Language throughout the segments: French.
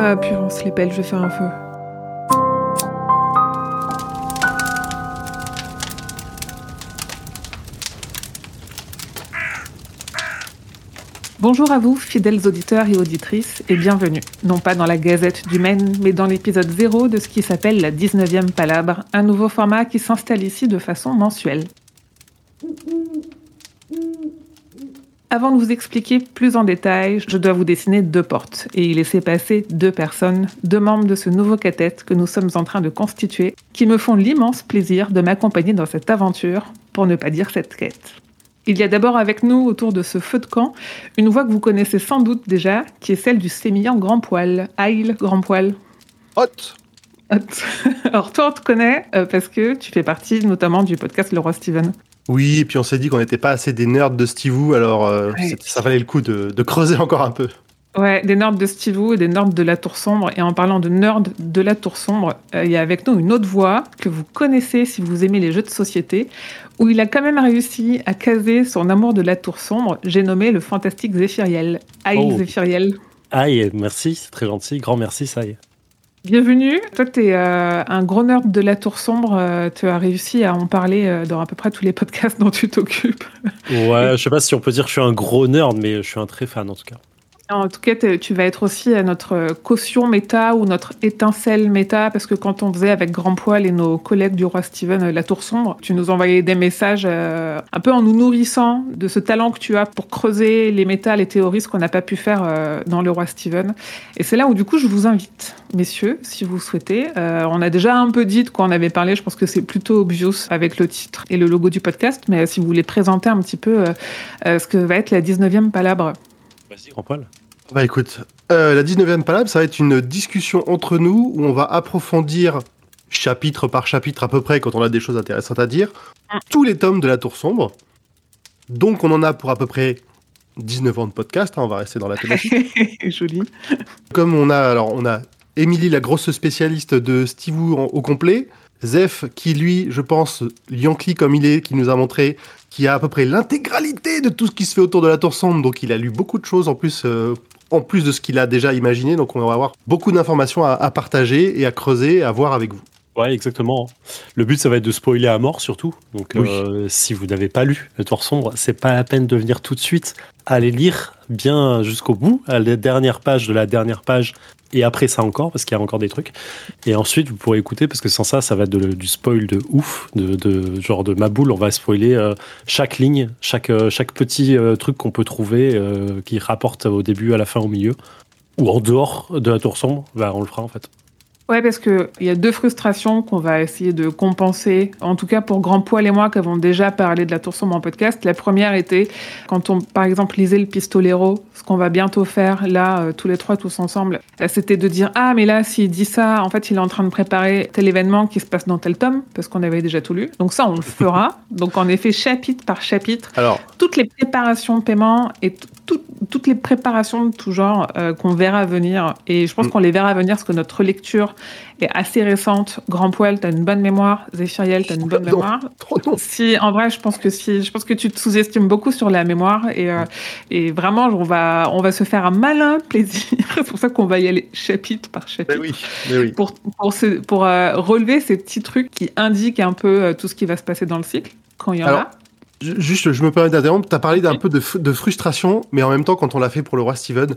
Ah, se les pelle, je vais faire un feu. Bonjour à vous, fidèles auditeurs et auditrices, et bienvenue, non pas dans la Gazette du Maine, mais dans l'épisode 0 de ce qui s'appelle la 19e Palabre, un nouveau format qui s'installe ici de façon mensuelle. Avant de vous expliquer plus en détail, je dois vous dessiner deux portes et y laisser passer deux personnes, deux membres de ce nouveau cathète que nous sommes en train de constituer, qui me font l'immense plaisir de m'accompagner dans cette aventure, pour ne pas dire cette quête. Il y a d'abord avec nous, autour de ce feu de camp, une voix que vous connaissez sans doute déjà, qui est celle du sémillant Grand Poil. Aïe, Grand Poil. Hot Hot. Alors toi, on te connaît euh, parce que tu fais partie notamment du podcast Le Roi Steven. Oui, et puis on s'est dit qu'on n'était pas assez des nerds de Steve alors euh, Ouais. ça valait le coup de, de creuser encore un peu. Ouais, des nerds de Steve et des nerds de la Tour Sombre. Et en parlant de nerds de la Tour Sombre, euh, il y a avec nous une autre voix que vous connaissez si vous aimez les jeux de société, où il a quand même réussi à caser son amour de la Tour Sombre. J'ai nommé le fantastique Zéphiriel. Aïe, Oh. Zéphiriel. Aïe, merci, c'est très gentil. Grand merci, ça y est. Bienvenue. Toi, tu es un gros nerd de la Tour Sombre. Euh, tu as réussi à en parler euh, dans à peu près tous les podcasts dont tu t'occupes. Ouais, je sais pas si on peut dire que je suis un gros nerd, mais je suis un très fan en tout cas. En tout cas, tu vas être aussi à notre caution méta ou notre étincelle méta, parce que quand on faisait avec Grand Poil et nos collègues du Roi Steven euh, La Tour Sombre, tu nous envoyais des messages euh, un peu en nous nourrissant de ce talent que tu as pour creuser les méta, les théories, ce qu'on n'a pas pu faire euh, dans Le Roi Steven. Et c'est là où du coup je vous invite, messieurs, si vous souhaitez. Euh, on a déjà un peu dit de quoi on avait parlé, je pense que c'est plutôt obvious avec le titre et le logo du podcast, mais si vous voulez présenter un petit peu euh, euh, ce que va être la 19e palabre. Vas-y, grand poil. Bah écoute, euh, la 19e palabre, ça va être une discussion entre nous où on va approfondir chapitre par chapitre à peu près quand on a des choses intéressantes à dire, tous les tomes de la Tour Sombre. Donc on en a pour à peu près 19 ans de podcast, hein, on va rester dans la thématique. Joli. Comme on a, alors on a Émilie, la grosse spécialiste de Steve Wu en- au complet, Zef, qui lui, je pense, Yankee comme il est, qui nous a montré, qui a à peu près l'intégralité de tout ce qui se fait autour de la Tour Sombre, donc il a lu beaucoup de choses en plus, euh, en plus de ce qu'il a déjà imaginé, donc on va avoir beaucoup d'informations à, partager et à creuser à voir avec vous. Ouais, exactement. Le but, ça va être de spoiler à mort surtout. Donc, Oui. euh, si vous n'avez pas lu Le Tour Sombre, c'est pas la peine de venir tout de suite. Allez lire bien jusqu'au bout, à la dernière page de la dernière page, et après ça encore, parce qu'il y a encore des trucs. Et ensuite, vous pourrez écouter, parce que sans ça, ça va être de- du spoil de ouf, de, de genre de ma boule. On va spoiler euh, chaque ligne, chaque, euh, chaque petit euh, truc qu'on peut trouver euh, qui rapporte au début, à la fin, au milieu. Ou en dehors de la tour sombre, bah, on le fera en fait. Ouais, parce qu'il y a deux frustrations qu'on va essayer de compenser. En tout cas, pour Grand Poil et moi, qui avons déjà parlé de la Tour Sombre en podcast. La première était quand on, par exemple, lisait le Pistolero, ce qu'on va bientôt faire, là, euh, tous les trois, tous ensemble. euh, C'était de dire Ah, mais là, s'il dit ça, en fait, il est en train de préparer tel événement qui se passe dans tel tome, parce qu'on avait déjà tout lu. Donc, ça, on le fera. Donc, en effet, chapitre par chapitre, Alors, toutes les préparations de paiement et tout- toutes les préparations de tout genre euh, qu'on verra venir. Et je pense Mm. qu'on les verra venir parce que notre lecture est assez récente. Grand Poil, t'as une bonne mémoire. Zéphiriel, t'as une bonne Non. mémoire. trop non. Si, en vrai, je pense que si, je pense que tu te sous-estimes beaucoup sur la mémoire et, euh, et vraiment, on va, on va se faire un malin plaisir. C'est pour ça qu'on va y aller chapitre par chapitre Mais oui, mais oui. pour, pour, euh, relever ces petits trucs qui indiquent un peu euh, tout ce qui va se passer dans le cycle quand il y en Alors, a. Ju- Juste, je me permets d'interrompre. Tu as parlé d'un peu de, de frustration, mais en même temps, quand on l'a fait pour le roi Steven,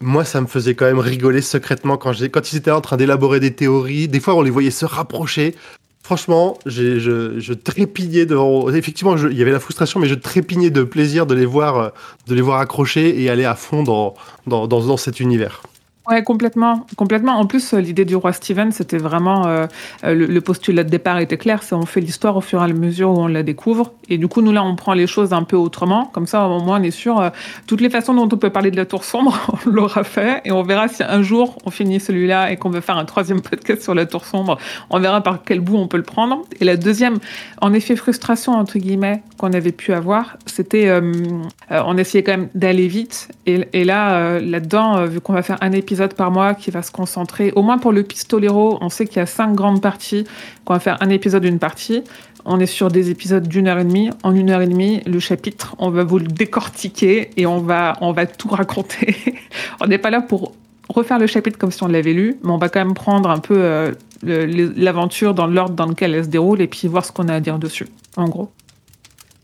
moi, ça me faisait quand même rigoler secrètement quand, ils étaient en train d'élaborer des théories. Des fois, on les voyait se rapprocher. Franchement, je, trépignais devant. Effectivement, je- il y avait la frustration, mais je trépignais de plaisir de les voir, euh, de les voir accrocher et aller à fond dans cet univers. Ouais, complètement, complètement. En plus, euh, l'idée du roi Steven, c'était vraiment euh, euh, le, postulat de départ était clair, c'est on fait l'histoire au fur et à mesure où on la découvre. Et du coup, nous là, on prend les choses un peu autrement. Comme ça, au moins, on est sûr. toutes les façons dont on peut parler de la tour sombre, on l'aura fait, et on verra si un jour on finit celui-là et qu'on veut faire un troisième podcast sur la tour sombre. On verra par quel bout on peut le prendre. Et la deuxième, en effet, frustration entre guillemets qu'on avait pu avoir, c'était euh, on essayait quand même d'aller vite. Et, et là, là-dedans, vu qu'on va faire un épisode épisode par mois qui va se concentrer, au moins pour le Pistolero, on sait qu'il y a cinq grandes parties, qu'on va faire un épisode d'une partie. On est sur des épisodes d'une heure et demie. En une heure et demie, le chapitre, on va vous le décortiquer et on va, on va tout raconter. on n'est pas là pour refaire le chapitre comme si on l'avait lu, mais on va quand même prendre un peu euh, l'aventure dans l'ordre dans lequel elle se déroule et puis voir ce qu'on a à dire dessus, en gros.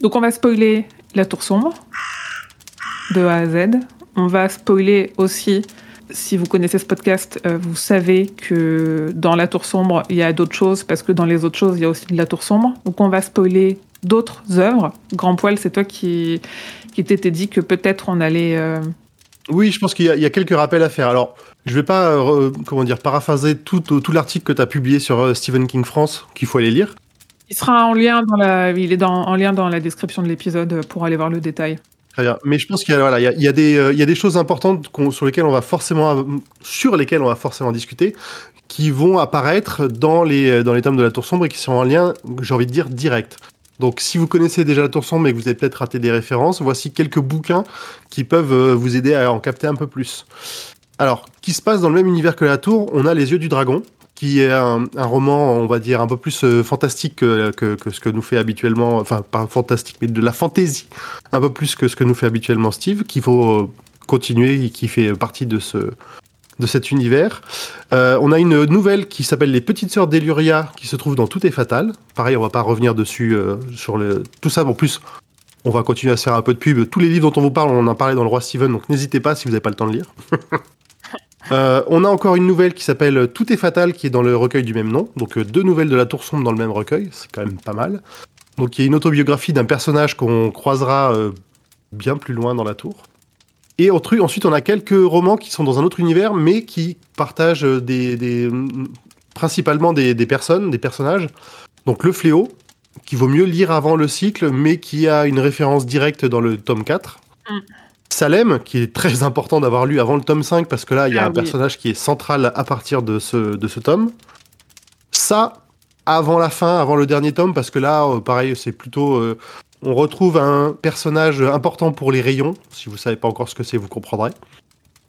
Donc on va spoiler la tour sombre de A à Z. On va spoiler aussi, si vous connaissez ce podcast, euh, vous savez que dans la tour sombre, il y a d'autres choses, parce que dans les autres choses, il y a aussi de la tour sombre. Donc on va spoiler d'autres œuvres. Grand Poil, c'est toi qui, qui t'étais dit que peut-être on allait... Euh, oui, je pense qu'il y, a quelques rappels à faire. Alors, je vais pas, euh, comment dire, paraphraser tout, tout l'article que tu as publié sur Stephen King France, qu'il faut aller lire. Il sera en lien dans la, il est dans, en lien dans la description de l'épisode pour aller voir le détail. Très bien. Mais je pense qu'il y a, des, euh, choses importantes sur lesquelles on va forcément, discuter, qui vont apparaître dans les, dans les tomes de la Tour Sombre et qui sont en lien, j'ai envie de dire, direct. Donc, si vous connaissez déjà la Tour Sombre et que vous avez peut-être raté des références, voici quelques bouquins qui peuvent euh, vous aider à en capter un peu plus. Alors, qui se passe dans le même univers que la Tour On a Les Yeux du Dragon, qui est un, roman, on va dire, un peu plus euh, fantastique que, ce que nous fait habituellement, enfin pas fantastique, mais de la fantaisie, un peu plus que ce que nous fait habituellement Steve, qu'il faut euh, continuer et qui fait partie de ce de cet univers. Euh, on a une nouvelle qui s'appelle Les Petites Sœurs d'Eluria, qui se trouve dans Tout est fatal. Pareil, on va pas revenir dessus sur le, tout ça. En plus, on va continuer à se faire un peu de pub. Tous les livres dont on vous parle, on en parlé dans Le Roi Steven, donc n'hésitez pas si vous n'avez pas le temps de lire. Euh, on a encore une nouvelle qui s'appelle Tout est fatal, qui est dans le recueil du même nom. Donc euh, deux nouvelles de la Tour Sombre dans le même recueil, c'est quand même pas mal. Donc il y a une autobiographie d'un personnage qu'on croisera euh, bien plus loin dans la tour. Et ensuite, on a quelques romans qui sont dans un autre univers, mais qui partagent principalement des, personnes, des personnages. Donc Le Fléau, qui vaut mieux lire avant le cycle, mais qui a une référence directe dans le tome 4. Salem, qui est très important d'avoir lu avant le tome 5, parce que là, il y a ah un personnage qui est central à partir de ce, de ce tome. Ça, avant la fin, avant le dernier tome, parce que là, euh, pareil, c'est plutôt... Euh, on retrouve un personnage important pour les rayons. Si vous savez pas encore ce que c'est, vous comprendrez.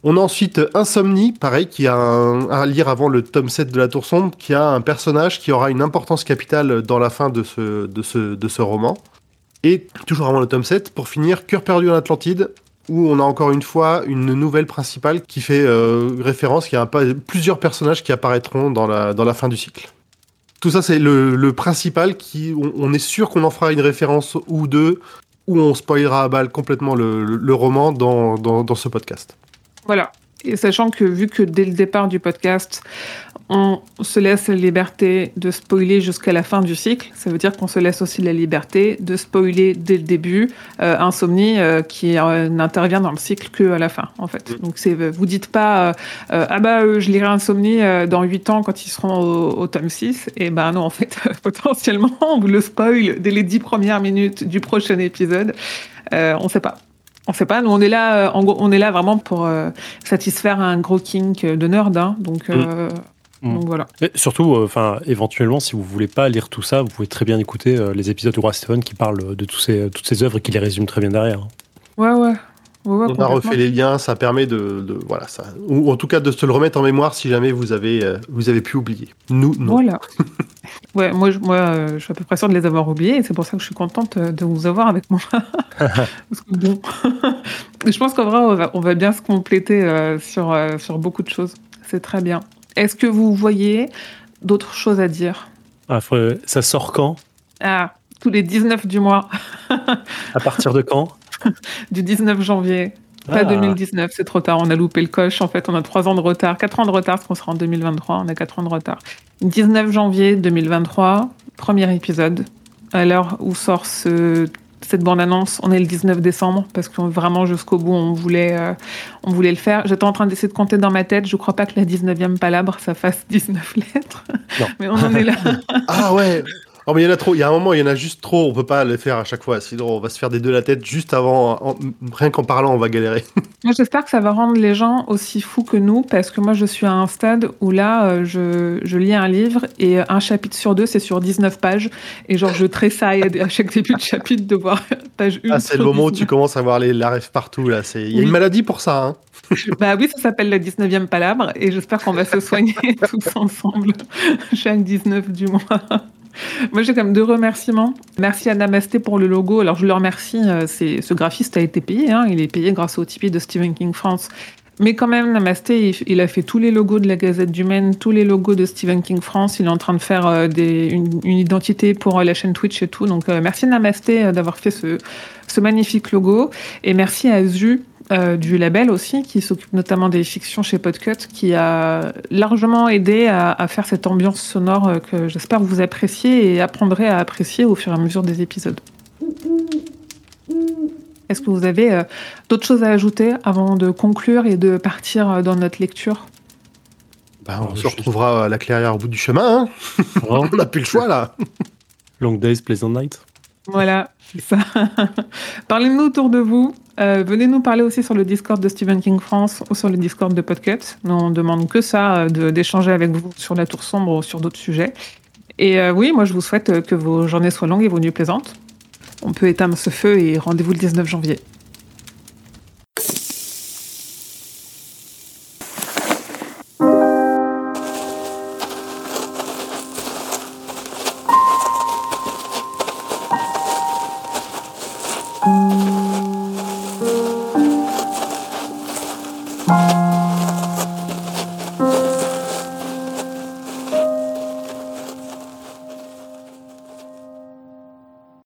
On a ensuite Insomnie, pareil, qui a un, à lire avant le tome 7 de la Tour Sombre, qui a un personnage qui aura une importance capitale dans la fin de ce, de ce, de ce roman. Et toujours avant le tome 7, pour finir, Cœur perdu en Atlantide, où on a encore une fois une nouvelle principale qui fait euh, référence, qu'il y a plusieurs personnages qui apparaîtront dans la, dans la fin du cycle. Tout ça, c'est le, principal qui, on, est sûr qu'on en fera une référence ou deux, ou on spoilera à balle complètement le, roman dans, dans ce podcast. Voilà. Et sachant que vu que dès le départ du podcast, on se laisse la liberté de spoiler jusqu'à la fin du cycle. Ça veut dire qu'on se laisse aussi la liberté de spoiler dès le début euh, Insomnie euh, qui euh, n'intervient dans le cycle que à la fin, en fait. Mm. Donc c'est, vous dites pas ah bah je lirai Insomnie dans 8 ans quand ils seront au, tome 6. Et ben non, en fait, potentiellement, on vous le spoil dès les 10 premières minutes du prochain épisode. on sait pas. On sait pas. Nous, on est là, on est là vraiment pour satisfaire un gros kink de nerd. Hein. donc, mm. Donc voilà. Et surtout, euh, enfin, éventuellement, si vous voulez pas lire tout ça, vous pouvez très bien écouter euh, les épisodes de Roi Stephen qui parlent de tous ces, toutes ces œuvres et qui les résument très bien derrière. Ouais, ouais. on a refait les liens, ça permet de, voilà ça, ou en tout cas de se le remettre en mémoire si jamais vous avez euh, vous avez pu oublier. Nous, non. Voilà. ouais, moi, je, moi, je suis à peu près sûre de les avoir oubliés et c'est pour ça que je suis contente de vous avoir avec moi. Parce que bon, je pense qu'en vrai, on va, on va, bien se compléter sur sur beaucoup de choses. C'est très bien. Est-ce que vous voyez d'autres choses à dire? Ah, Ça sort quand? Ah, tous les 19 du mois. à partir de quand? Du 19 janvier. Pas 2019, ah. c'est trop tard, on a loupé le coche. En fait, on a 3 ans de retard, 4 ans de retard, parce qu'on sera en 2023, on a 4 ans de retard. 19 janvier 2023, premier épisode. À l'heure où sort ce cette bande-annonce, on est le 19 décembre, parce que vraiment jusqu'au bout, on voulait, euh, on voulait le faire. J'étais en train d'essayer de compter dans ma tête. Je ne crois pas que la 19e palabre, ça fasse 19 lettres. Mais on en est là. ah ouais Oh, mais il y en a trop. Il y a un moment, il y en a juste trop. On peut pas le faire à chaque fois. Sinon, on va se faire des deux la tête juste avant. Rien qu'en parlant, on va galérer. Moi, j'espère que ça va rendre les gens aussi fous que nous, parce que moi, je suis à un stade où là, euh, je, je lis un livre et un chapitre sur deux, c'est sur 19 pages. Et genre, je tressaille à chaque début de chapitre de voir page 1. Ah, c'est le moment où tu commences à voir les, la rêve partout. Là. Il y a une maladie pour ça. Hein. bah oui, ça s'appelle la 19e palabre. Et j'espère qu'on va se soigner tous ensemble chaque 19 du mois. Moi, j'ai quand même deux remerciements. Merci à Namasté pour le logo. Alors, je le remercie. Euh, c'est, ce graphiste a été payé. Hein. Il est payé grâce au Tipeee de Stephen King France. Mais quand même, Namasté, il, a fait tous les logos de la Gazette du Maine, tous les logos de Stephen King France. Il est en train de faire euh, une, identité pour euh, la chaîne Twitch et tout. Donc, merci Namasté d'avoir fait ce, ce magnifique logo. Et merci à Zu euh, du label aussi, qui s'occupe notamment des fictions chez Podcut, qui a largement aidé à, faire cette ambiance sonore euh, que j'espère vous appréciez et apprendrez à apprécier au fur et à mesure des épisodes. Est-ce que vous avez euh, d'autres choses à ajouter avant de conclure et de partir dans notre lecture? Bah, On se retrouvera à la clairière au bout du chemin. Hein. on n'a plus le choix là. Long days, pleasant night. Voilà, c'est ça. Parlez-nous autour de vous. Euh, venez nous parler aussi sur le Discord de Stephen King France ou sur le Discord de Podcut. Nous, on demande que ça, euh, d'échanger avec vous sur la tour sombre ou sur d'autres sujets. Et euh, oui, moi, je vous souhaite que vos journées soient longues et vos nuits plaisantes. On peut éteindre ce feu et rendez-vous le 19 janvier.